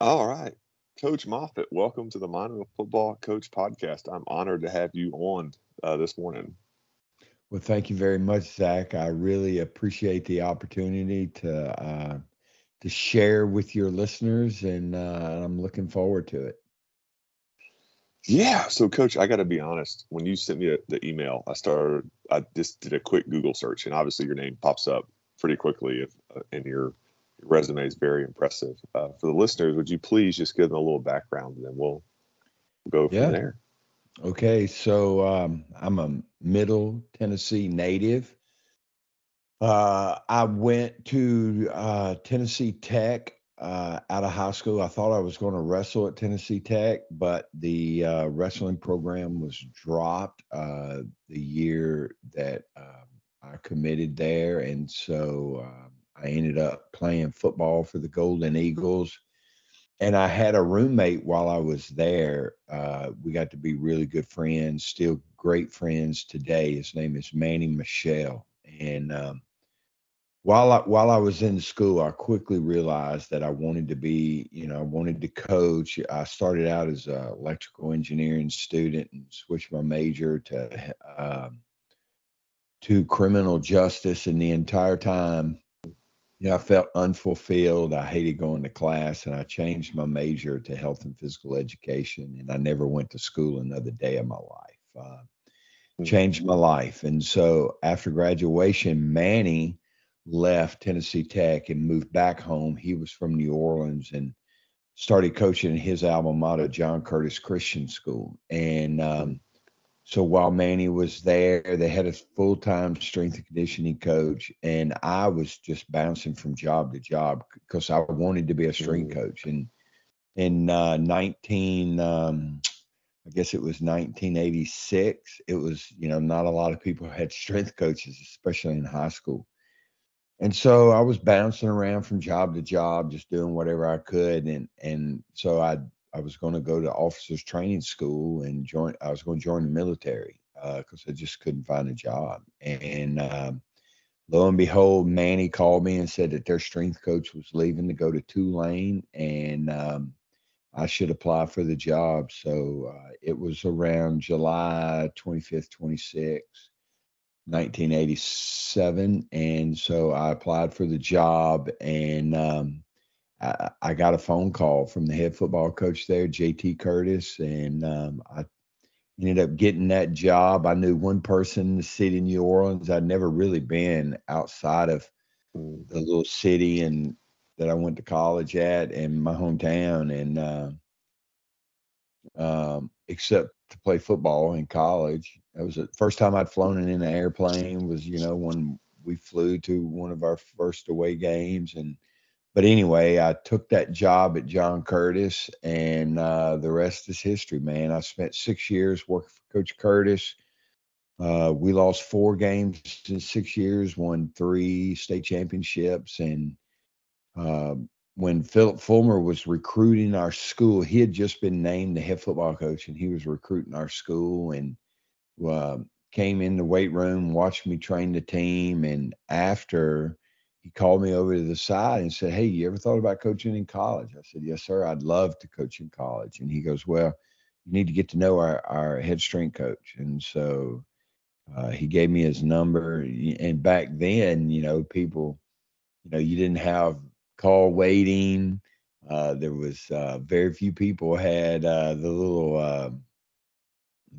All right. Coach Moffitt, welcome to the Minor Football Coach Podcast. I'm honored to have you on uh, this morning. Well, thank you very much, Zach. I really appreciate the opportunity to uh, to share with your listeners, and uh, I'm looking forward to it. Yeah. So, Coach, I got to be honest. When you sent me the email, I started. I just did a quick Google search, and obviously your name pops up pretty quickly, if, uh, and your, your resume is very impressive. Uh, for the listeners, would you please just give them a little background, and then we'll, we'll go from yeah. there. Okay, so um, I'm a Middle Tennessee native. Uh, I went to uh, Tennessee Tech uh, out of high school. I thought I was going to wrestle at Tennessee Tech, but the uh, wrestling program was dropped uh, the year that um, I committed there, and so um, I ended up playing football for the Golden Eagles. And I had a roommate while I was there. Uh, we got to be really good friends, still great friends today. His name is Manny Michelle, and um, while I, while I was in school, I quickly realized that I wanted to be, you know, I wanted to coach. I started out as an electrical engineering student and switched my major to uh, to criminal justice. And the entire time, you know, I felt unfulfilled. I hated going to class, and I changed my major to health and physical education. And I never went to school another day of my life. Uh, hmm. changed my life. And so after graduation, Manny left Tennessee Tech and moved back home. He was from New Orleans and started coaching his alma mater, John Curtis Christian School. And um, so while Manny was there, they had a full time strength and conditioning coach. And I was just bouncing from job to job because I wanted to be a strength coach. And in uh, 19, um, I guess it was 1986, it was, you know, not a lot of people had strength coaches, especially in high school and so I was bouncing around from job to job, just doing whatever I could, and and so I I was going to go to officers training school and join. I was going to join the military because uh, I just couldn't find a job. And uh, lo and behold, Manny called me and said that their strength coach was leaving to go to Tulane, and um, I should apply for the job. So uh, it was around July 25th, 26th 1987, and so I applied for the job, and um, I, I, got a phone call from the head football coach there, JT Curtis, and um, I ended up getting that job. I knew one person in the city of New Orleans. I'd never really been outside of the little city and that I went to college at and my hometown, and uh, um, except to play football in college. That was the first time I'd flown in an airplane. Was you know when we flew to one of our first away games, and but anyway, I took that job at John Curtis, and uh, the rest is history, man. I spent six years working for Coach Curtis. Uh, we lost four games in six years, won three state championships, and um, when Phillip Fulmer was recruiting our school, he had just been named the head football coach, and he was recruiting our school and uh, came in the weight room, watched me train the team, and after he called me over to the side and said, "Hey, you ever thought about coaching in college?" I said, "Yes, sir. I'd love to coach in college." And he goes, "Well, you need to get to know our our head strength coach." And so uh, he gave me his number. And back then, you know, people, you know, you didn't have call waiting. Uh, there was uh, very few people had uh, the little uh,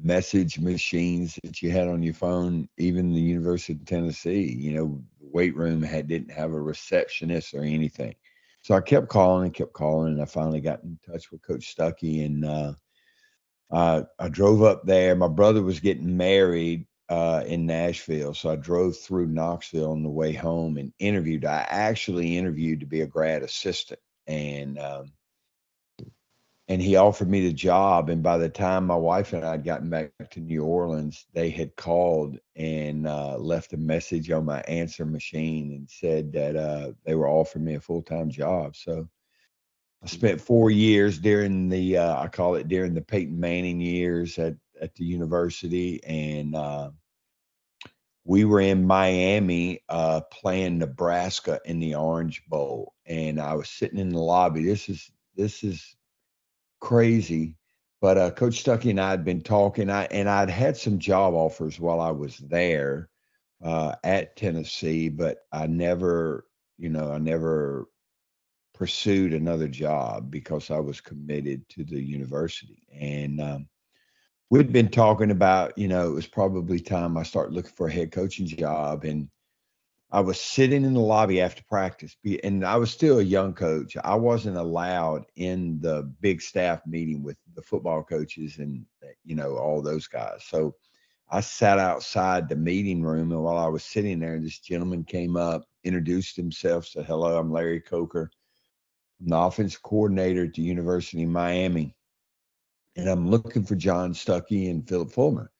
message machines that you had on your phone. Even the University of Tennessee, you know, weight room had didn't have a receptionist or anything. So I kept calling and kept calling, and I finally got in touch with Coach Stucky, and uh, I, I drove up there. My brother was getting married uh, in Nashville. So I drove through Knoxville on the way home and interviewed. I actually interviewed to be a grad assistant, and um, and he offered me the job. And by the time my wife and I had gotten back to New Orleans, they had called and uh, left a message on my answer machine and said that uh, they were offering me a full time job. So. I spent four years during the uh, I call it during the Peyton Manning years at at the university, and uh, we were in Miami uh, playing Nebraska in the Orange Bowl, and I was sitting in the lobby. This is this is crazy. But uh, Coach Stucky and I had been talking, I, and I'd had some job offers while I was there uh, at Tennessee, but I never, you know, I never pursued another job because I was committed to the university. And um, we'd been talking about, you know, it was probably time I start looking for a head coaching job. And I was sitting in the lobby after practice, and I was still a young coach. I wasn't allowed in the big staff meeting with the football coaches and uh, you know all those guys. So I sat outside the meeting room, and while I was sitting there, this gentleman came up, introduced himself, said, "Hello, I'm Larry Coker, I'm the offense coordinator at the University of Miami, and I'm looking for John Stucky and Phillip Fulmer."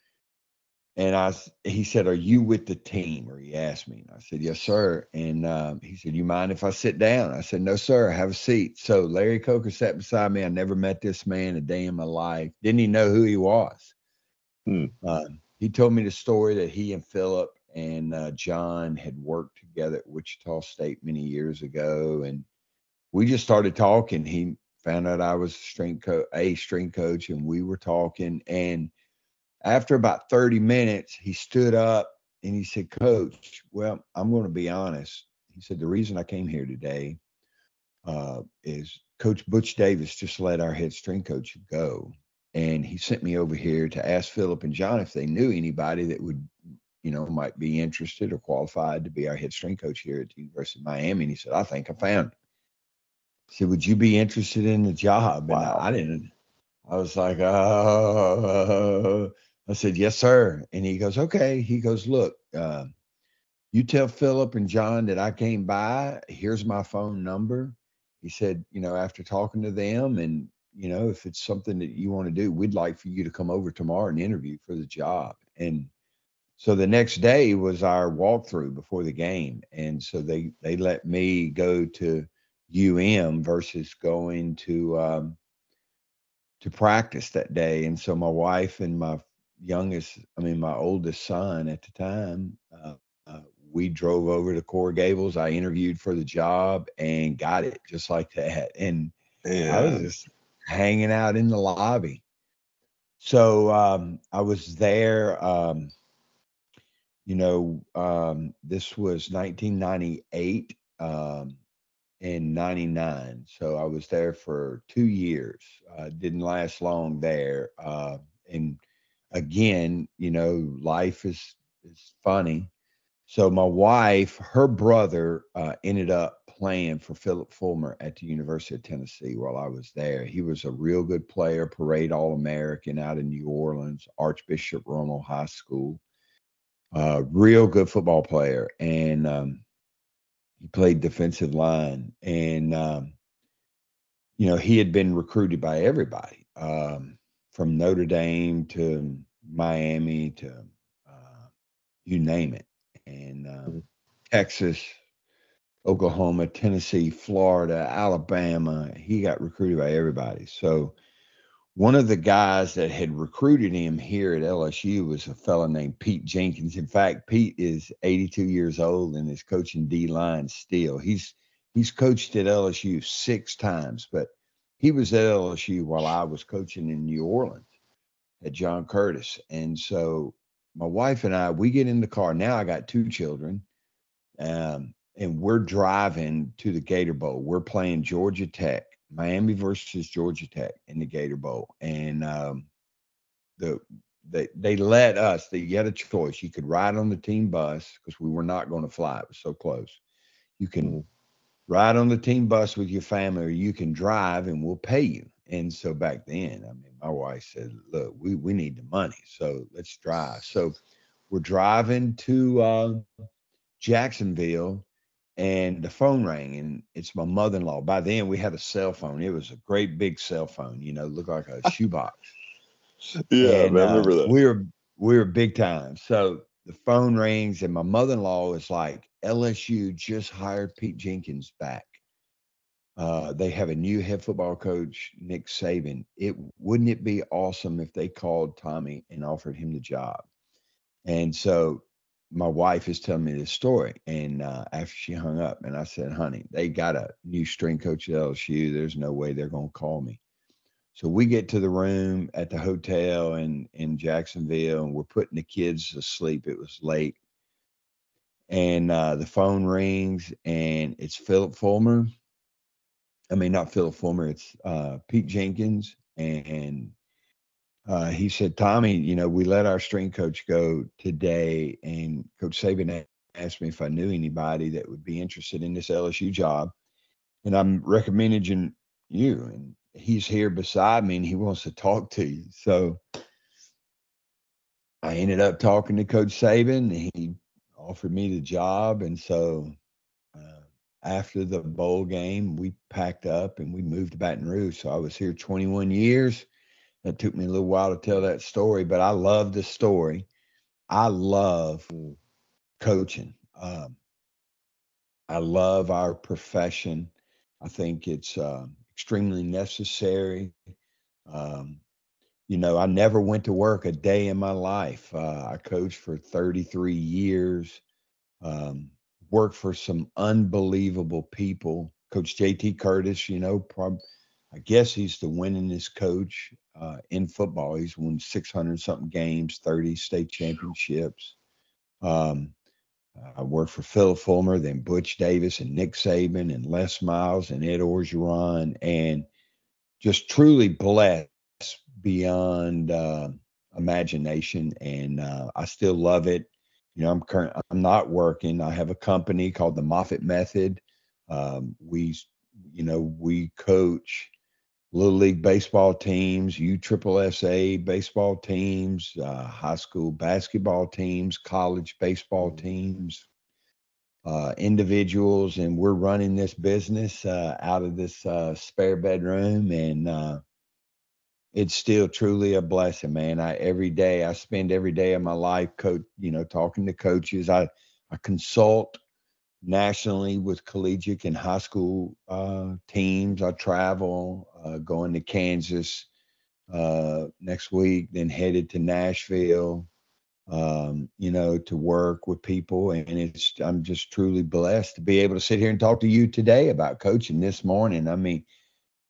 And I, he said, "Are you with the team?" Or he asked me. And I said, "Yes, sir." And um, he said, "You mind if I sit down?" I said, "No, sir. Have a seat." So Larry Coker sat beside me. I never met this man a day in my life. Didn't even know who he was. Hmm. Um, he told me the story that he and Phillip and uh, John had worked together at Wichita State many years ago, and we just started talking. He found out I was a strength co- a strength coach, and we were talking and after about 30 minutes, he stood up and he said, Coach, well, I'm going to be honest. He said, The reason I came here today uh, is Coach Butch Davis just let our head strength coach go. And he sent me over here to ask Phillip and John if they knew anybody that would, you know, might be interested or qualified to be our head strength coach here at the University of Miami. And he said, I think I found it. He said, Would you be interested in the job? Wow. And I, I didn't. I was like, oh, I said, Yes, sir. And he goes, Okay. He goes, Look, uh, you tell Phillip and John that I came by. Here's my phone number. He said, You know, after talking to them, and, you know, if it's something that you want to do, we'd like for you to come over tomorrow and interview for the job. And so the next day was our walkthrough before the game. And so they, they let me go to UM versus going to, um, to practice that day. And so my wife and my youngest, I mean, my oldest son at the time, uh, uh, we drove over to Coral Gables. I interviewed for the job and got it just like that. And yeah. I was just hanging out in the lobby. So um, I was there. Um, you know, um, this was 1998 um, and 99. So I was there for two years. Uh, didn't last long there. Uh, and again, you know, life is is funny. So my wife, her brother, uh, ended up playing for Phillip Fulmer at the University of Tennessee while I was there. He was a real good player, parade All American out in New Orleans, Archbishop Rummel High School. Uh, real good football player, and um, he played defensive line. And um, you know, he had been recruited by everybody. Um, from Notre Dame to Miami to uh, you name it, and um, mm-hmm. Texas, Oklahoma, Tennessee, Florida, Alabama. He got recruited by everybody. So one of the guys that had recruited him here at LSU was a fellow named Pete Jenkins. In fact, Pete is 82 years old and is coaching D line still. He's he's coached at LSU six times, but he was at LSU while I was coaching in New Orleans at John Curtis. And so my wife and I, we get in the car. Now I got two children. Um, and we're driving to the Gator Bowl. We're playing Georgia Tech, Miami versus Georgia Tech in the Gator Bowl. And um, the they they let us, they had a choice. You could ride on the team bus because we were not going to fly. It was so close. You can ride on the team bus with your family or you can drive and we'll pay you. And so back then, I mean, my wife said, look, we, we need the money. So let's drive. So we're driving to uh, Jacksonville and the phone rang and it's my mother-in-law. By then we had a cell phone. It was a great big cell phone, you know, looked like a shoebox. yeah, and, I remember uh, that. We were we were big time. So the phone rings and my mother-in-law is like, LSU just hired Pete Jenkins back. Uh, they have a new head football coach, Nick Saban. It wouldn't it be awesome if they called Tommy and offered him the job? And so my wife is telling me this story, and uh, after she hung up, and I said, "Honey, they got a new strength coach at LSU. There's no way they're gonna call me." So we get to the room at the hotel in in Jacksonville, and we're putting the kids to sleep. It was late, and uh, the phone rings, and it's Phillip Fulmer. I mean, not Phillip Fulmer. It's uh, Pete Jenkins, and uh, he said, Tommy, you know, we let our strength coach go today, and Coach Saban asked me if I knew anybody that would be interested in this LSU job, and I'm recommending you. And he's here beside me, and he wants to talk to you. So I ended up talking to Coach Saban. He offered me the job, and so uh, after the bowl game, we packed up and we moved to Baton Rouge. So I was here 21 years it took me a little while to tell that story, but I love the story. I love coaching. Um, I love our profession. I think it's uh, extremely necessary. Um, you know, I never went to work a day in my life. Uh, I coached for 33 years, um, worked for some unbelievable people. Coach JT Curtis, you know, prob- I guess he's the winningest coach uh, in football. He's won 600 something games, 30 state championships. Um, I worked for Phil Fulmer, then Butch Davis and Nick Saban and Les Miles and Ed Orgeron, and just truly blessed beyond uh, imagination. And uh, I still love it. You know, I'm current. I'm not working. I have a company called the Moffitt Method. Um, we, you know, we coach little league baseball teams, U Triple SA baseball teams, uh, high school basketball teams, college baseball mm-hmm. teams, uh, individuals, and we're running this business uh, out of this uh, spare bedroom, and uh, it's still truly a blessing, man. I every day I spend every day of my life, coach, you know, talking to coaches. I I consult nationally with collegiate and high school uh, teams. I travel, uh, going to Kansas uh, next week, then headed to Nashville, um, you know, to work with people. And it's I'm just truly blessed to be able to sit here and talk to you today about coaching this morning. I mean,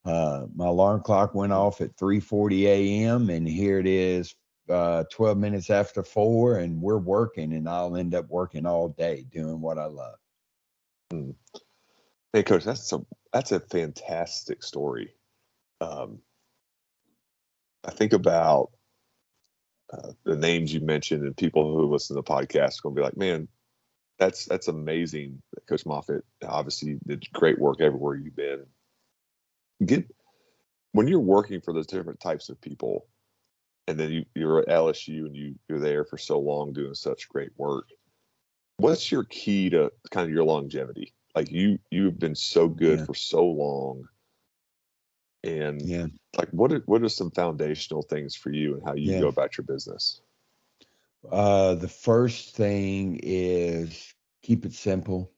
uh, my alarm clock went off at 3:40 a.m. and here it is, uh, 12 minutes after four, and we're working, and I'll end up working all day doing what I love. Hmm. Hey, coach, that's a that's a fantastic story. Um, I think about uh, the names you mentioned and people who listen to the podcast are going to be like, man, that's that's amazing. Coach Moffitt obviously did great work everywhere you've been. Get when you're working for those different types of people, and then you, you're at LSU and you you're there for so long doing such great work what's your key to kind of your longevity? Like you you've been so good yeah. for so long. And yeah. like what are, what are some foundational things for you and how you yeah. go about your business? Uh the first thing is keep it simple.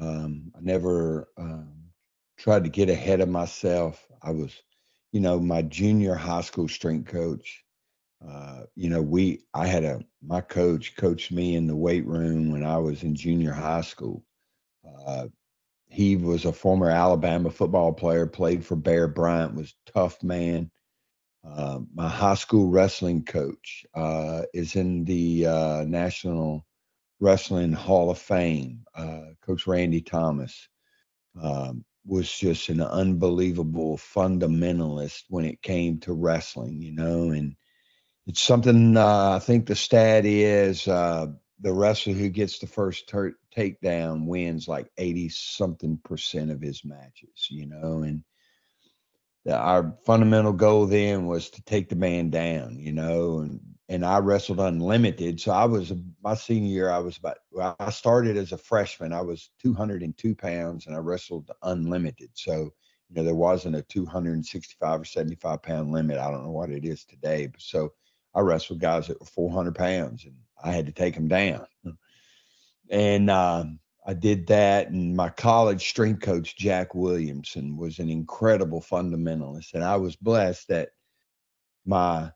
Um I never um tried to get ahead of myself. I was, you know, my junior high school strength coach uh, you know, we I had a my coach coached me in the weight room when I was in junior high school. Uh, he was a former Alabama football player, played for Bear Bryant, was tough man. Uh, my high school wrestling coach uh, is in the uh, National Wrestling Hall of Fame. Uh, coach Randy Thomas um, was just an unbelievable fundamentalist when it came to wrestling, you know, and it's something uh, I think the stat is uh, the wrestler who gets the first ter- takedown wins like 80 something percent of his matches, you know, and the, our fundamental goal then was to take the man down, you know, and and I wrestled unlimited. So I was my senior year. I was about. Well, I started as a freshman. I was 202 pounds, and I wrestled unlimited. So you know there wasn't a 265 or 75 pound limit. I don't know what it is today, but so I wrestled guys that were 400 pounds and I had to take them down. And um, I did that. And my college strength coach, Jack Williamson, was an incredible fundamentalist. And I was blessed that my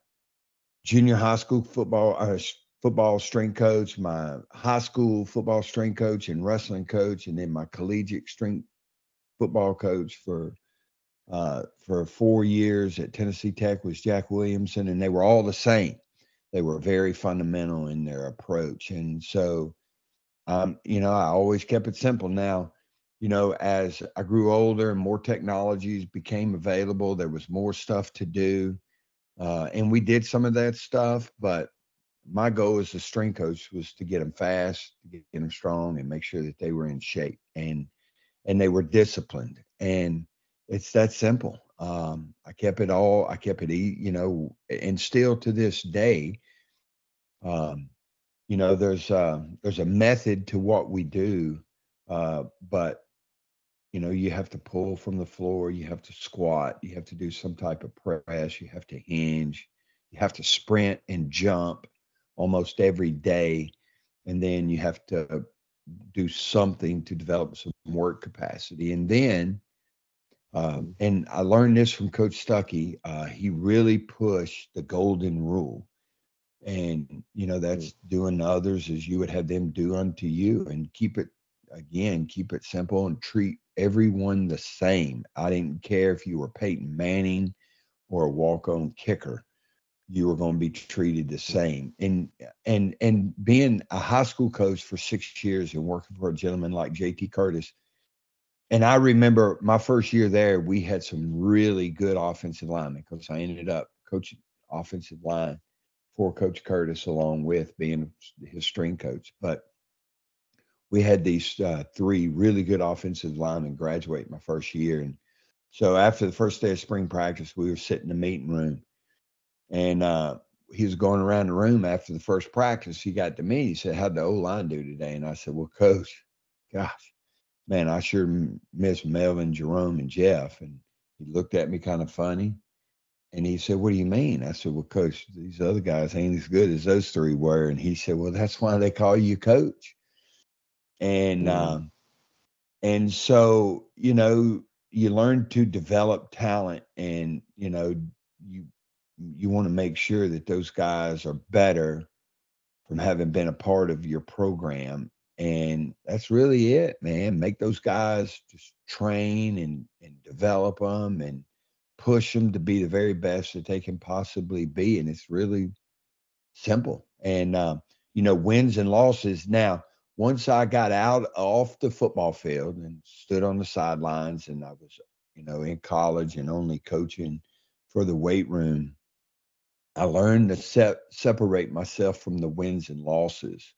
junior high school football, uh, football strength coach, my high school football strength coach and wrestling coach, and then my collegiate strength football coach for uh, for four years at Tennessee Tech was Jack Williamson, and they were all the same. They were very fundamental in their approach, and so um, you know I always kept it simple. Now, you know, as I grew older and more technologies became available, there was more stuff to do, uh, and we did some of that stuff. But my goal as a strength coach was to get them fast, to get them strong, and make sure that they were in shape and and they were disciplined and it's that simple. Um, I kept it all. I kept it, you know, and still to this day, um, you know, there's uh, there's a method to what we do, uh, but you know, you have to pull from the floor, you have to squat, you have to do some type of press, you have to hinge, you have to sprint and jump almost every day, and then you have to do something to develop some work capacity, and then um, and I learned this from Coach Stucky. Uh, he really pushed the golden rule. And, you know, that's mm. doing to others as you would have them do unto you and keep it, again, keep it simple and treat everyone the same. I didn't care if you were Peyton Manning or a walk on kicker you were going to be treated the same. And and and being a high school coach for six years and working for a gentleman like JT Curtis, and I remember my first year there, we had some really good offensive linemen because I ended up coaching offensive line for Coach Curtis along with being his string coach. But we had these uh, three really good offensive linemen graduate my first year. And so after the first day of spring practice, we were sitting in the meeting room and uh, he was going around the room after the first practice. He got to me. He said, How'd the O line do today? And I said, Well, coach, gosh, man, I sure miss Melvin, Jerome, and Jeff. And he looked at me kind of funny. And he said, What do you mean? I said, Well, coach, these other guys ain't as good as those three were. And he said, Well, that's why they call you coach. And, mm-hmm. um, and so, you know, you learn to develop talent and, you know, you, you want to make sure that those guys are better from having been a part of your program. And that's really it man. Make those guys just train and and develop them and push them to be the very best that they can possibly be. And it's really simple. And uh, you know wins and losses. Now once i got out off the football field and stood on the sidelines and i was you know in college and only coaching for the weight room i learned to set, separate myself from the wins and losses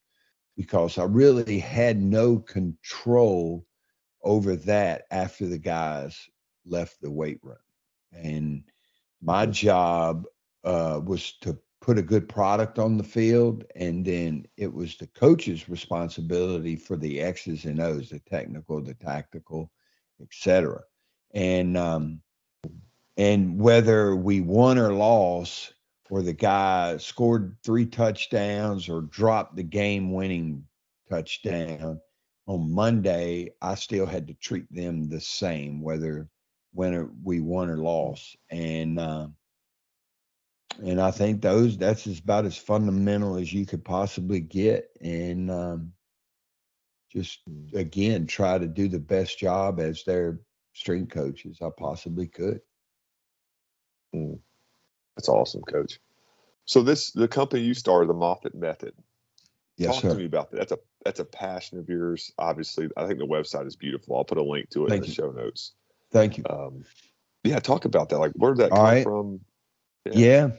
because I really had no control over that after the guys left the weight room. And my job uh, was to put a good product on the field, and then it was the coach's responsibility for the X's and O's, the technical, the tactical, etc. And um, and whether we won or lost, where the guy scored three touchdowns or dropped the game winning touchdown on Monday, I still had to treat them the same, whether whether we won or lost. And uh, and I think those that's about as fundamental as you could possibly get. And um, just again, try to do the best job as their strength coach as I possibly could. Mm. That's awesome, coach. So this the company you started, the Moffitt Method. Yes, Talk sir. to me about that. That's a that's a passion of yours. Obviously, I think the website is beautiful. I'll put a link to it Thank in the you. show notes. Thank you. Um, yeah, talk about that. Like, where did that all come right. from? Yeah. yeah.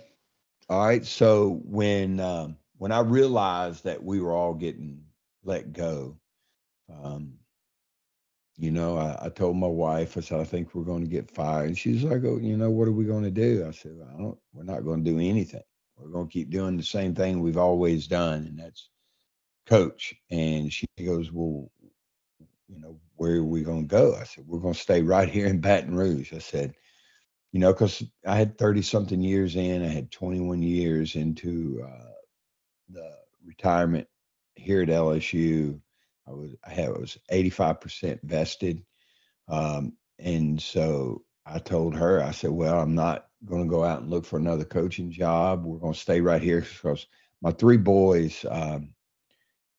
All right. So when um, when I realized that we were all getting let go, um, you know, I, I, told my wife, I said, I think we're going to get fired. And she's like, oh, you know, what are we going to do? I said, I don't, we're not going to do anything. We're going to keep doing the same thing we've always done. And that's coach. And she goes, well, you know, where are we going to go? I said, we're going to stay right here in Baton Rouge. I said, you know, because I had 30 something years in, I had 21 years into uh, the retirement here at LSU I was I had I was 85% vested. Um, and so I told her, I said, well, I'm not going to go out and look for another coaching job. We're going to stay right here because my three boys, um,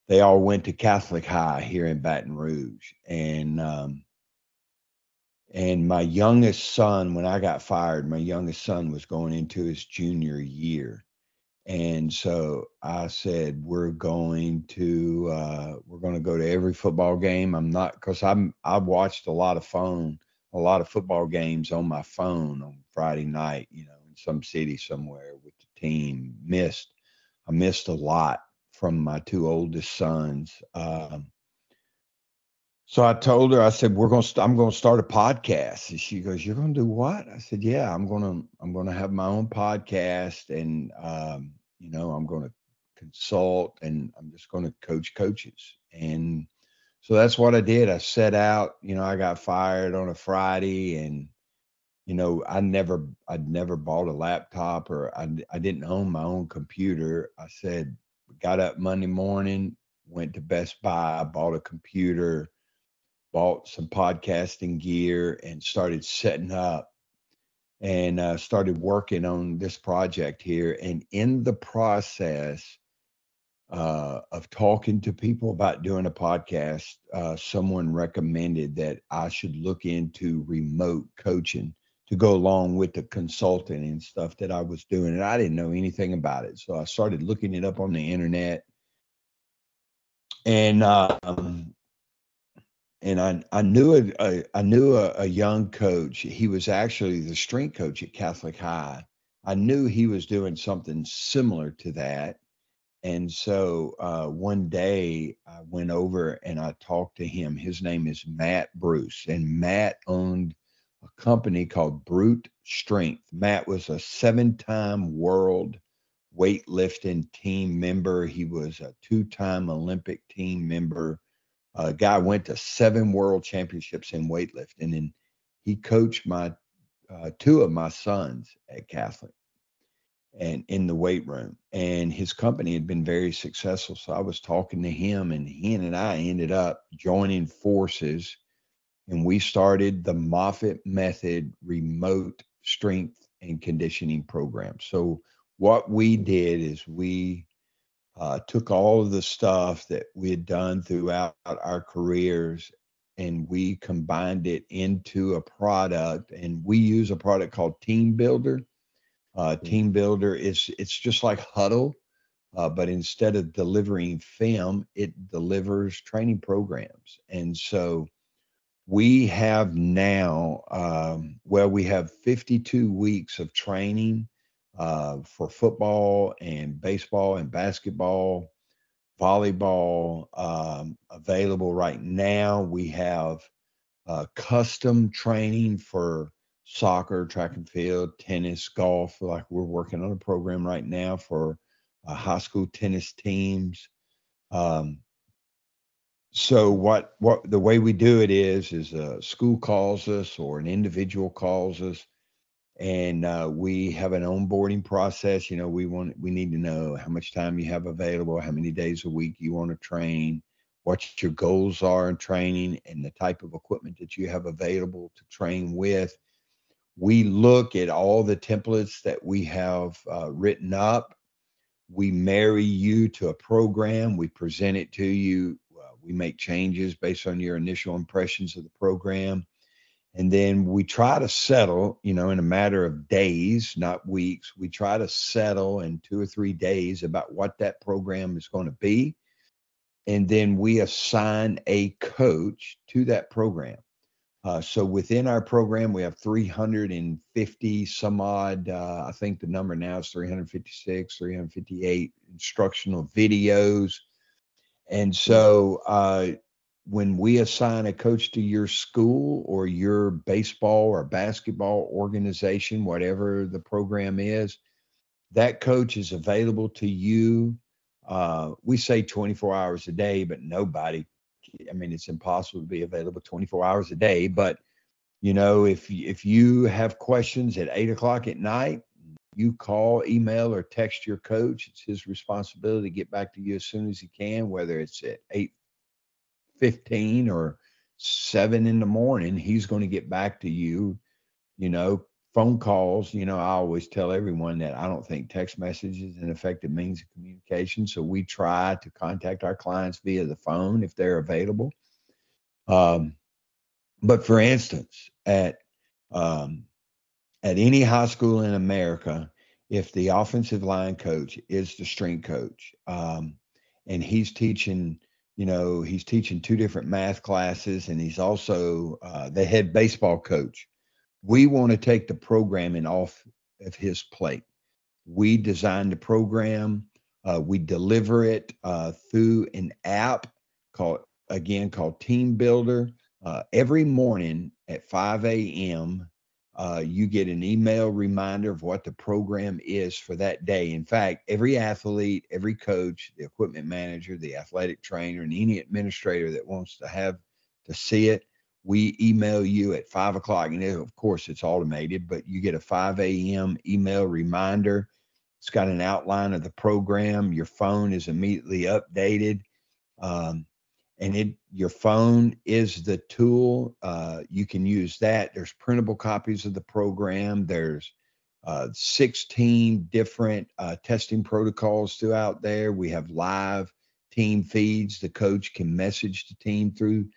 they all went to Catholic High here in Baton Rouge, and um, and my youngest son, when I got fired, my youngest son was going into his junior year, and so I said, we're going to uh, we're going to go to every football game. I'm not because I'm I've watched a lot of phone, a lot of football games on my phone on Friday night. You know, in some city somewhere with the team. Missed I missed a lot from my two oldest sons. Um, so I told her, I said, "We're going to, I'm going to start a podcast." And she goes, "You're going to do what?" I said, "Yeah, I'm going to, I'm going to have my own podcast, and um, you know, I'm going to consult and I'm just going to coach coaches. And so that's what I did. I set out, you know, I got fired on a Friday and, you know, I never, I'd never bought a laptop or I, I didn't own my own computer. I said, got up Monday morning, went to Best Buy, I bought a computer, bought some podcasting gear and started setting up and uh, started working on this project here. And in the process uh, of talking to people about doing a podcast, uh, someone recommended that I should look into remote coaching to go along with the consulting and stuff that I was doing. And I didn't know anything about it. So I started looking it up on the internet. And um, and I I knew a, a I knew a, a, young coach. He was actually the strength coach at Catholic High. I knew he was doing something similar to that, and so uh, one day I went over and I talked to him. His name is Matt Bruce, and Matt owned a company called Brute Strength. Matt was a seven-time world weightlifting team member. He was a two-time Olympic team member a guy went to seven world championships in weightlifting, and he coached my uh, two of my sons at Catholic and in the weight room. And his company had been very successful. So I was talking to him, and he and I ended up joining forces, and we started the Moffitt Method remote strength and conditioning program. So what we did is we uh, took all of the stuff that we had done throughout our careers and we combined it into a product and we use a product called TeamBuildr uh, mm-hmm. TeamBuildr is it's just like Hudl uh, but instead of delivering film it delivers training programs and so we have now um, well we have 52 weeks of training uh, for football and baseball and basketball, volleyball um, available right now. We have uh, custom training for soccer, track and field, tennis, golf. Like we're working on a program right now for uh, high school tennis teams. Um, so what what the way we do it is is a school calls us or an individual calls us and uh, we have an onboarding process you know we want we need to know how much time you have available how many days a week you want to train what your goals are in training and the type of equipment that you have available to train with. We look at all the templates that we have uh, written up. We marry you to a program. We present it to you. Uh, we make changes based on your initial impressions of the program and then we try to settle you know in a matter of days not weeks. We try to settle in two or three days about what that program is going to be. And then we assign a coach to that program. Uh, so within our program we have 350 some odd uh, i think the number now is 356 358 instructional videos. And so uh, when we assign a coach to your school or your baseball or basketball organization, whatever the program is, that coach is available to you. Uh, we say 24 hours a day, but nobody, I mean, it's impossible to be available 24 hours a day. But, you know, if, if you have questions at eight o'clock at night, you call, email, or text your coach. It's his responsibility to get back to you as soon as he can, whether it's at 8 15 or 7 in the morning he's going to get back to you you know phone calls. You know, I always tell everyone that I don't think text message is an effective means of communication. So we try to contact our clients via the phone if they're available. Um, but for instance, at um, at any high school in America, if the offensive line coach is the strength coach, um, and he's teaching, you know, he's teaching two different math classes, and he's also uh, the head baseball coach. We want to take the programming off of his plate. We design the program. Uh, we deliver it uh, through an app called again called TeamBuildr. Uh, every morning at 5 a.m., uh, you get an email reminder of what the program is for that day. In fact, every athlete, every coach, the equipment manager, the athletic trainer, and any administrator that wants to have to see it, we email you at five o'clock. And of course, it's automated, but you get a 5 a.m. email reminder. It's got an outline of the program. Your phone is immediately updated. Um, and it your phone is the tool. Uh, you can use that. There's printable copies of the program. There's uh, 16 different uh, testing protocols throughout there. We have live team feeds. The coach can message the team through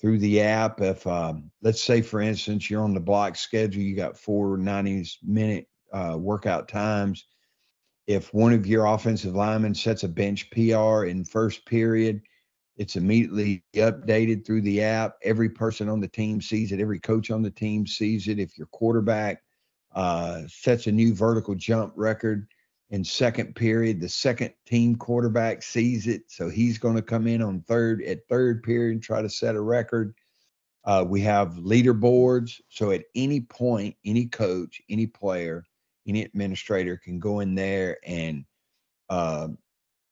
through the app. If um, let's say, for instance, you're on the block schedule, you got four 90 minute uh, workout times. If one of your offensive linemen sets a bench PR in first period, it's immediately updated through the app. Every person on the team sees it. Every coach on the team sees it. If your quarterback uh, sets a new vertical jump record in second period, the second team quarterback sees it. So he's going to come in on third at third period and try to set a record. Uh, we have leaderboards. So at any point, any coach, any player, any administrator can go in there and uh,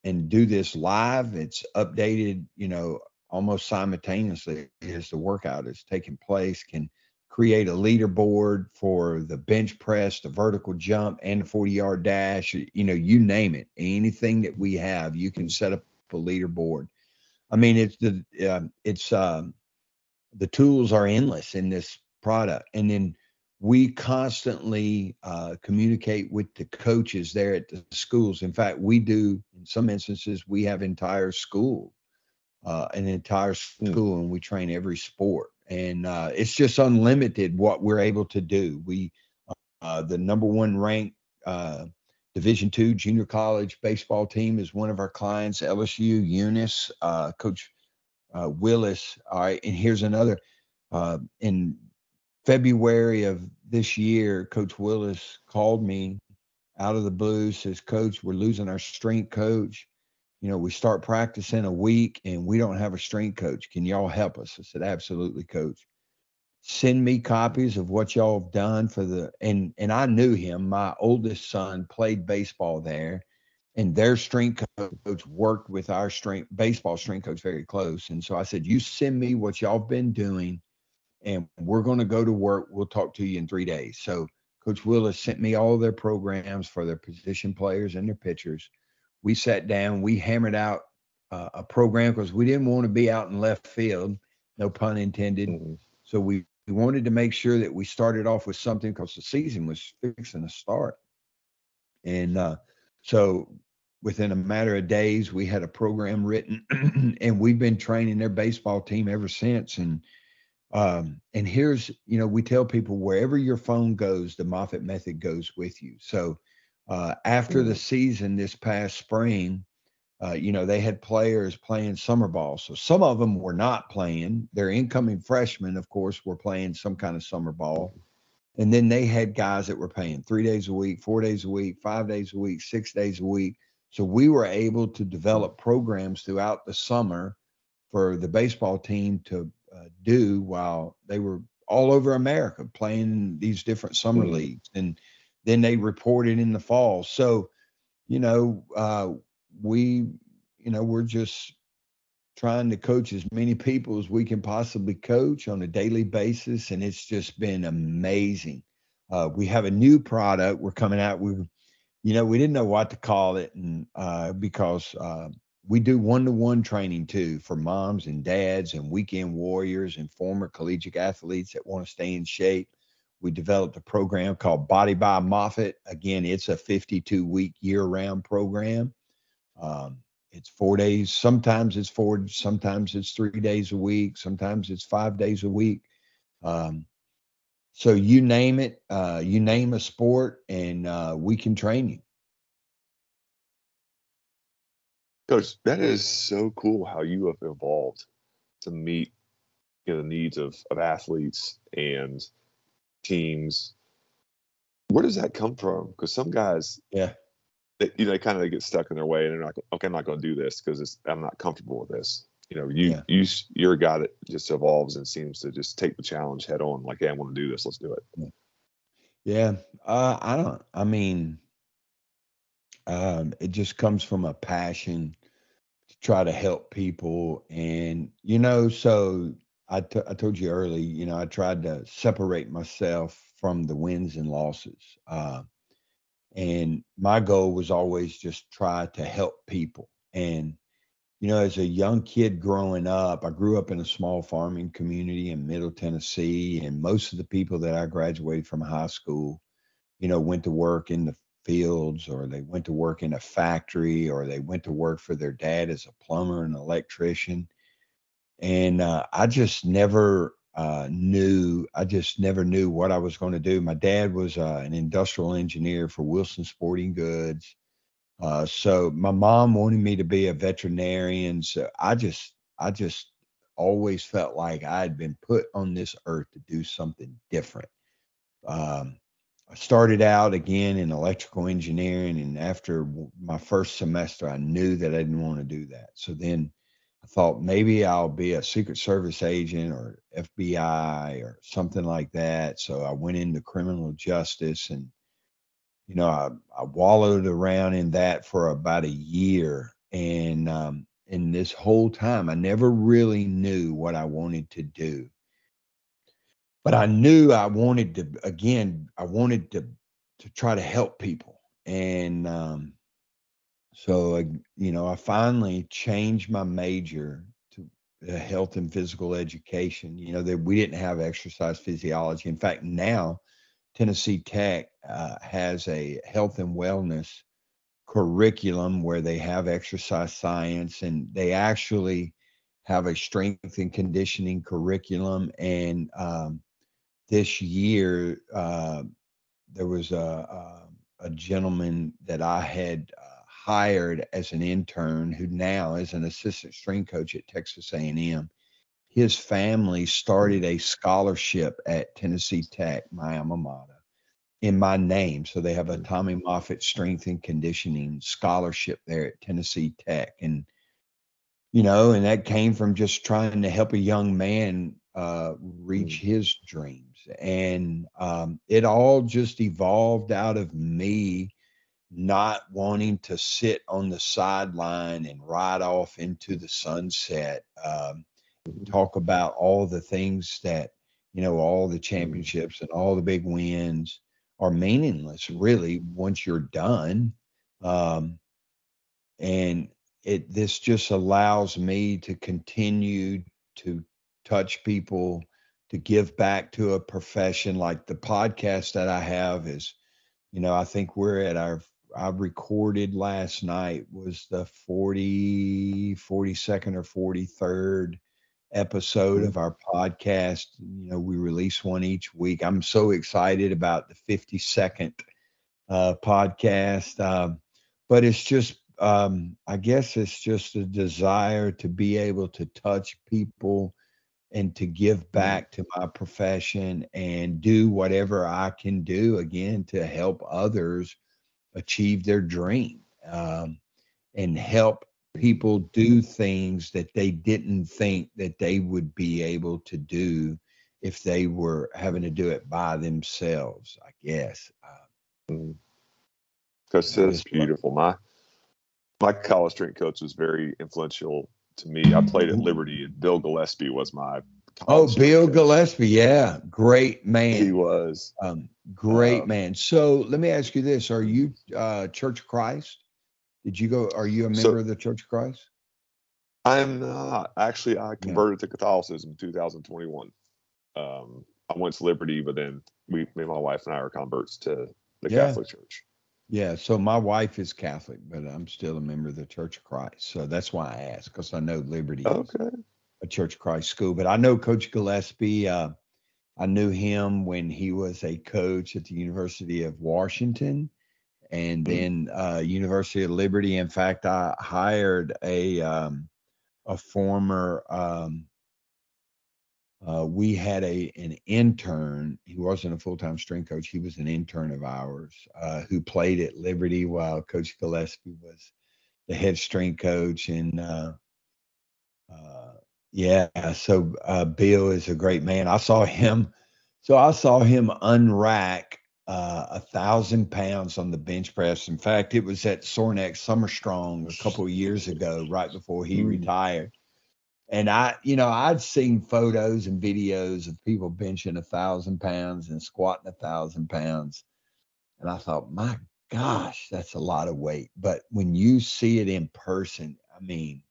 and do this live. It's updated, you know, almost simultaneously as the workout is taking place. Can create a leaderboard for the bench press, the vertical jump, and the 40 yard dash. You know, you name it. Anything that we have, you can set up a leaderboard. I mean, it's the uh, it's um, the tools are endless in this product, and then we constantly uh, communicate with the coaches there at the schools. In fact, we do, in some instances, we have entire school, uh, an entire school, and we train every sport. And uh, it's just unlimited what we're able to do. We, uh, the number one ranked uh, Division two junior college baseball team is one of our clients, LSU Eunice, uh, Coach Willis. All right, and here's another. in February of this year, Coach Willis called me out of the blue, says, Coach, we're losing our strength coach. You know, we start practicing a week and we don't have a strength coach. Can y'all help us? I said, Absolutely, coach. Send me copies of what y'all have done for the and and I knew him. My oldest son played baseball there, and their strength coach worked with our strength baseball strength coach very close. And so I said, You send me what y'all have been doing and we're going to go to work. We'll talk to you in three days. So Coach Willis sent me all their programs for their position players and their pitchers. We sat down, we hammered out uh, a program because we didn't want to be out in left field, no pun intended. Mm-hmm. So we, we wanted to make sure that we started off with something because the season was fixing to start. And uh, so within a matter of days, we had a program written, and we've been training their baseball team ever since. And um, and here's, you know, we tell people wherever your phone goes, the Moffitt method goes with you. So uh, after the mm. season this past spring, uh, you know, they had players playing summer ball. So some of them were not playing. Their incoming freshmen, of course, were playing some kind of summer ball. And then they had guys that were playing three days a week, four days a week, five days a week, six days a week. So we were able to develop programs throughout the summer for the baseball team to uh, do while they were all over America playing these different summer mm-hmm. leagues, and then they reported in the fall. So, you know, uh, we, you know, we're just trying to coach as many people as we can possibly coach on a daily basis, and it's just been amazing. Uh, we have a new product we're coming out. We, you know, we didn't know what to call it, and uh, because uh, we do one-to-one training too for moms and dads and weekend warriors and former collegiate athletes that want to stay in shape we developed a program called Body by Moffitt. Again, it's a 52 week year round program. Um, it's four days. Sometimes it's four, sometimes it's three days a week, sometimes it's five days a week. Um, so you name it, uh, you name a sport, and uh, we can train you. Coach, that is so cool how you have evolved to meet you know, the needs of, of athletes and teams. Where does that come from? Because some guys, yeah, they, you know, they kind of get stuck in their way and they're like, okay, I'm not going to do this because I'm not comfortable with this. You know, you yeah. you you're a guy that just evolves and seems to just take the challenge head on. Like, hey, I want to do this. Let's do it. Yeah, uh, I don't. I mean, um, it just comes from a passion try to help people, and you know, so I, t- I told you early, you know, I tried to separate myself from the wins and losses. Uh, and my goal was always just try to help people. And, you know, as a young kid growing up, I grew up in a small farming community in Middle Tennessee. And most of the people that I graduated from high school, you know, went to work in the fields or they went to work in a factory or they went to work for their dad as a plumber and electrician and uh, I just never uh, knew. I just never knew what I was going to do. My dad was uh, an industrial engineer for Wilson Sporting Goods, uh, so my mom wanted me to be a veterinarian. So I just, I just always felt like I had been put on this earth to do something different. Um, I started out again in electrical engineering, and after my first semester, I knew that I didn't want to do that. So then I thought maybe I'll be a Secret Service agent or FBI or something like that. So I went into criminal justice and, you know, I, I wallowed around in that for about a year. And um, in this whole time, I never really knew what I wanted to do. But I knew I wanted to, again, I wanted to, to try to help people. And, um, so, I, you know, I finally changed my major to health and physical education. You know, that we didn't have exercise physiology. In fact, now Tennessee Tech uh, has a health and wellness curriculum where they have exercise science and they actually have a strength and conditioning curriculum. And um, this year, uh, there was a, a, a, gentleman that I had. Uh, hired as an intern who now is an assistant strength coach at Texas A&M. His family started a scholarship at Tennessee Tech, my alma mater, in my name. So they have a Tommy Moffitt Strength and Conditioning scholarship there at Tennessee Tech. And, you know, and that came from just trying to help a young man uh, reach mm. his dreams. And um, it all just evolved out of me not wanting to sit on the sideline and ride off into the sunset. Um, talk about all the things that, you know, all the championships and all the big wins are meaningless, really, once you're done. Um, and it this just allows me to continue to touch people, to give back to a profession like the podcast that I have is, you know, I think we're at our I recorded last night was the 40, 42nd or 43rd episode mm-hmm. of our podcast. You know, we release one each week. I'm so excited about the 52nd uh, podcast. Um, but it's just, um, I guess it's just a desire to be able to touch people and to give mm-hmm. back to my profession and do whatever I can do again to help others achieve their dream um, and help people do things that they didn't think that they would be able to do if they were having to do it by themselves i guess. Because uh, that's beautiful. My my college strength coach was very influential to me i played at liberty and bill gillespie was my oh bill coach. gillespie yeah great man he was um, Great um, man. So let me ask you this: Are you uh, Church of Christ? Did you go? Are you a member so, of the Church of Christ? I'm not actually. I converted to Catholicism in 2021. Um, I went to Liberty, but then we, me and my wife and I are converts to the Yeah. Catholic Church. Yeah, so my wife is Catholic, but I'm still a member of the Church of Christ. So that's why I asked, because I know Liberty is a Church of Christ school. But I know Coach Gillespie. Uh, I knew him when he was a coach at the University of Washington and Mm. then uh, University of Liberty. In fact, I hired a um, a former. Um, uh, we had a an intern. He wasn't a full time strength coach. He was an intern of ours uh, who played at Liberty while Coach Gillespie was the head strength coach. And uh, uh, yeah, so uh, Bill is a great man. I saw him. So I saw him unrack uh, a thousand pounds on the bench press. In fact, it was at Sorinex Summer Strong a couple of years ago, right before he Mm. retired. And I, you know, I'd seen photos and videos of people benching a thousand pounds and squatting a thousand pounds. And I thought, my gosh, that's a lot of weight. But when you see it in person, I mean,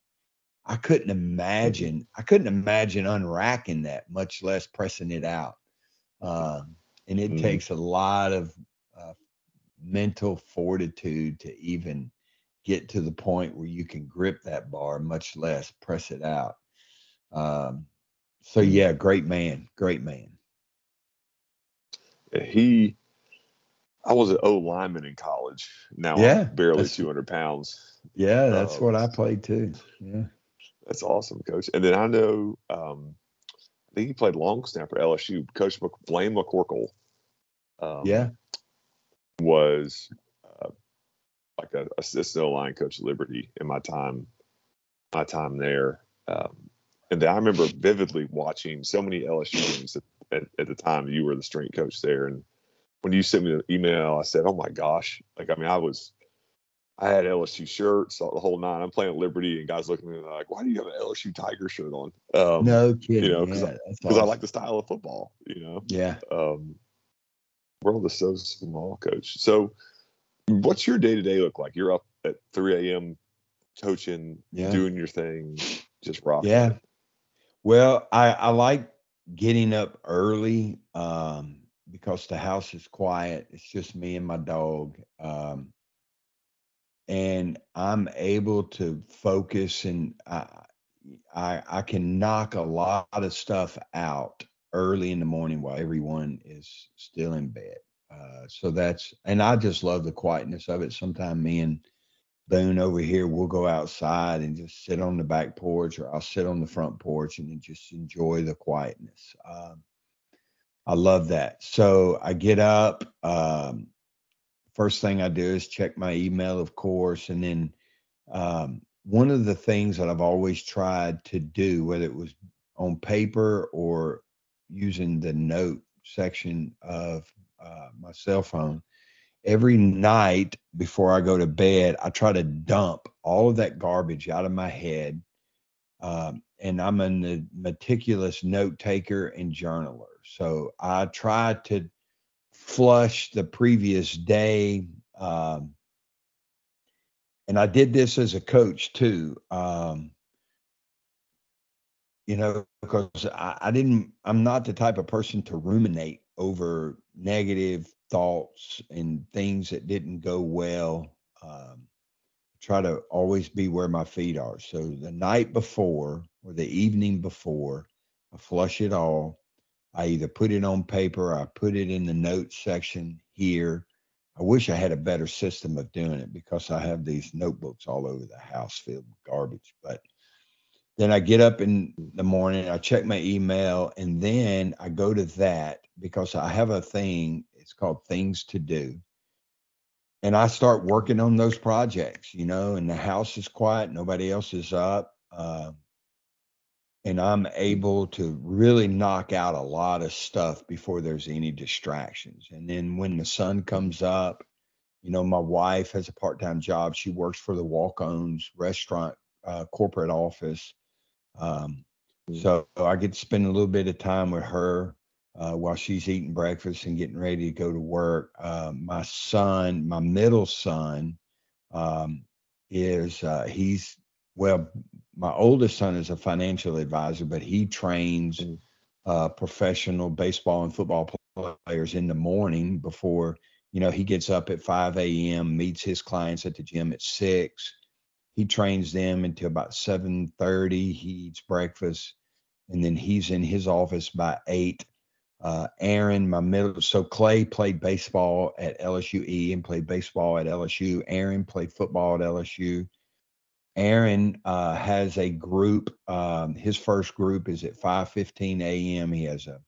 I couldn't imagine, I couldn't imagine unracking that, much less pressing it out. Um, and it Mhm. takes a lot of uh, mental fortitude to even get to the point where you can grip that bar, much less press it out. Um, so yeah, great man, great man. He, I was an O lineman in college. Now Yeah, I'm barely 200 pounds. Yeah, that's Oh, what I played too. Yeah. That's awesome, coach. And then I know, um, I think he played long snapper LSU. Coach Mc, Blaine McCorkle. Um, Yeah. was uh, like a assistant line coach at Liberty in my time, my time there. Um, and then I remember vividly watching so many LSU games at, at, at the time. You were the strength coach there, and when you sent me the email, I said, "Oh my gosh!" Like I mean, I was. I had LSU shirts, the whole nine. I'm playing at Liberty, and guys looking at me like, "Why do you have an LSU Tiger shirt on?" Um, no kidding. know, 'cause yeah, because I awesome. like the style of football. You know, Yeah. um, world is so small, coach. So, what's your day to day look like? You're up at 3 a.m. coaching, Yeah. doing your thing, just rocking. Yeah. Well, I, I like getting up early um, because the house is quiet. It's just me and my dog. Um, and I'm able to focus and I, I, I can knock a lot of stuff out early in the morning while everyone is still in bed. Uh, so that's, and I just love the quietness of it. Sometimes me and Boone over here, we'll go outside and just sit on the back porch, or I'll sit on the front porch and just enjoy the quietness. Um, I love that. So I get up. Um, first thing I do is check my email, of course, and then um, one of the things that I've always tried to do, whether it was on paper or using the note section of uh, my cell phone, every night before I go to bed, I try to dump all of that garbage out of my head. Um, and I'm a meticulous note taker and journaler. So I try to flush the previous day. Um, and I did this as a coach too. Um, you know, because I, I didn't, I'm not the type of person to ruminate over negative thoughts and things that didn't go well. Um, try to always be where my feet are. So the night before or the evening before, I flush it all. I either put it on paper, I put it in the notes section here. I wish I had a better system of doing it because I have these notebooks all over the house filled with garbage. But then I get up in the morning, I check my email, and then I go to that because I have a thing. It's called Things to Do. And I start working on those projects, you know, and the house is quiet, nobody else is up. Uh, and I'm able to really knock out a lot of stuff before there's any distractions. And then when the sun comes up, you know, my wife has a part time job. She works for the Walk Ons restaurant uh, corporate office. Um, Mm. so I get to spend a little bit of time with her uh, while she's eating breakfast and getting ready to go to work. Uh, my son, my middle son, um, is uh, he's well, my oldest son is a financial advisor, but he trains Mm. uh, professional baseball and football players in the morning before you know he gets up at 5 a.m meets his clients at the gym at 6 he trains them until about 7.30 he eats breakfast and then he's in his office by 8 uh, aaron my middle so clay played baseball at lsu and played baseball at lsu aaron played football at lsu aaron uh, has a group um, his first group is at 5.15 a.m he has a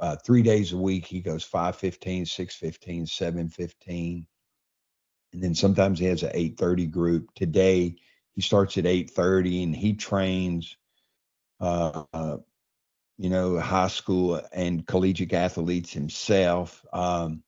uh, three days a week. He goes 5.15 6.15 7.15 and then sometimes he has an 8.30 group. Today he starts at 8.30 and he trains uh, uh, you know high school and collegiate athletes himself um,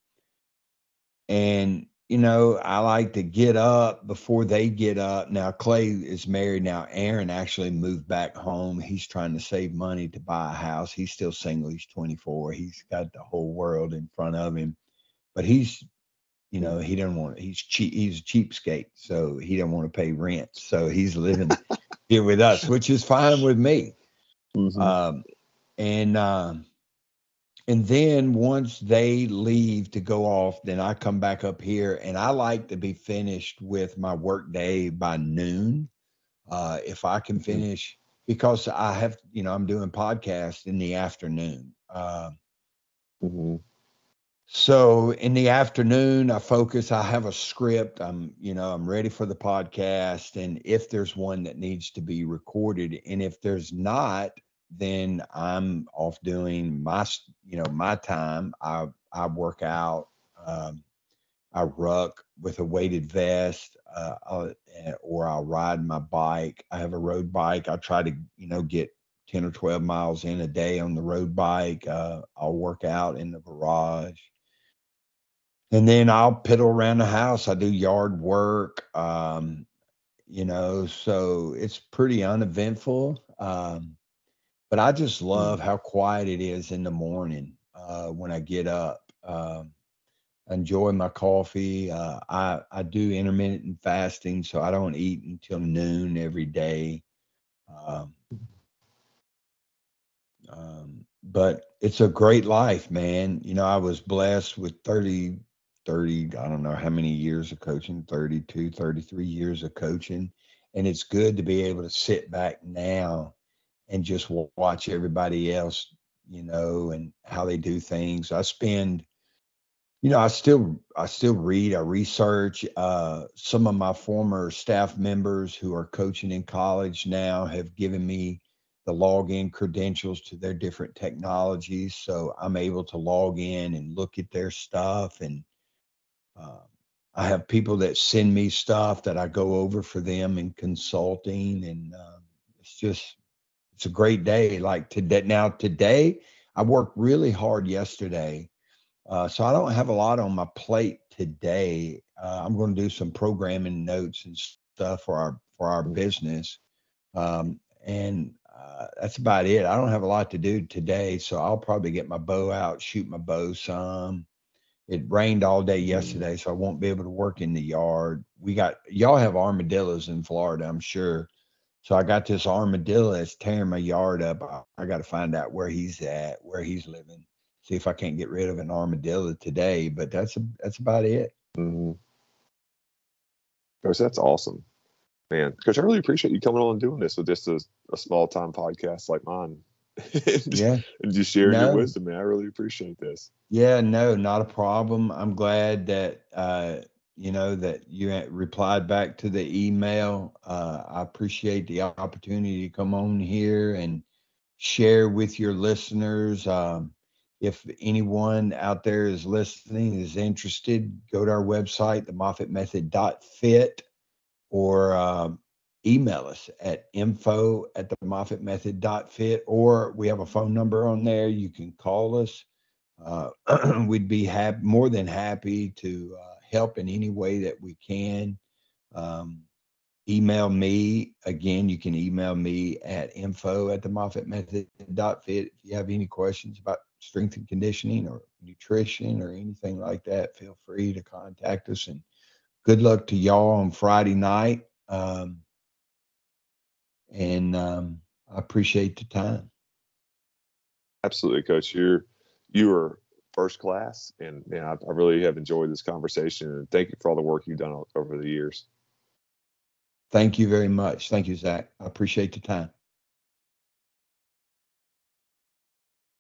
and you know, I like to get up before they get up. Now, Clay is married. Now, Aaron actually moved back home. He's trying to save money to buy a house. He's still single. He's 24. He's got the whole world in front of him, but he's, you know, he doesn't want. He's cheap. He's a cheapskate, so he don't want to pay rent. So he's living here with us, which is fine with me. Mm-hmm. Um, and um, and then once they leave to go off, then I come back up here and I like to be finished with my work day by noon. Uh, if I can mm-hmm. finish, because I have, you know, I'm doing podcasts in the afternoon. Uh, mm-hmm. So in the afternoon, I focus. I have a script. I'm, you know, I'm ready for the podcast. And if there's one that needs to be recorded, and if there's not, then I'm off doing my, you know, my time. I I work out. Um, I ruck with a weighted vest, uh, eh, or I'll ride my bike. I have a road bike. I try to, you know, get 10 or 12 miles in a day on the road bike. Uh, I'll work out in the garage. And then I'll piddle around the house. I do yard work, um, you know, so it's pretty uneventful. Um, but I just love mm. how quiet it is in the morning uh, when I get up. Um, enjoy my coffee. Uh, I I do intermittent fasting, so I don't eat until noon every day. Um, um, but it's a great life, man. You know, I was blessed with 30, 30, I don't know how many years of coaching, 32, 33 years of coaching. And it's good to be able to sit back now and just watch everybody else, you know, and how they do things. I spend, you know, I still I still read, I research. Uh, some of my former staff members who are coaching in college now have given me the login credentials to their different technologies, so I'm able to log in and look at their stuff and. Uh, I have people that send me stuff that I go over for them in consulting, and uh, it's just it's a great day. Like today, now today, I worked really hard yesterday, uh, so I don't have a lot on my plate today. Uh, I'm going to do some programming notes and stuff for our for our business, um, and uh, that's about it. I don't have a lot to do today, so I'll probably get my bow out, shoot my bow some. It rained all day mm. yesterday, so I won't be able to work in the yard. We got y'all have armadillos in Florida, I'm sure. So I got this armadillo that's tearing my yard up. I, I got to find out where he's at, where he's living. See if I can't get rid of an armadillo today. But that's a, that's about it. Mm-hmm. Coach, that's awesome, man. Coach, I really appreciate you coming on and doing this with just a, a small time podcast like mine. yeah, and just sharing no. your wisdom, man. I really appreciate this. Yeah, no, not a problem. I'm glad that uh, you know, that you replied back to the email. Uh, I appreciate the opportunity to come on here and share with your listeners. Um, if anyone out there is listening, is interested, go to our website, themoffittmethod.fit, or uh, email us at info at themoffittmethod.fit, or we have a phone number on there. You can call us. Uh, we'd be happy, more than happy to uh, help in any way that we can. Um, email me again you can email me at info at the moffitt method dot fit if you have any questions about strength and conditioning or nutrition or anything like that feel free to contact us and good luck to y'all on friday night um, and um, i appreciate the time Absolutely, Coach. You're you are first class, and man, I, I really have enjoyed this conversation. And thank you for all the work you've done over the years. Thank you very much. Thank you, Zach. I appreciate the time.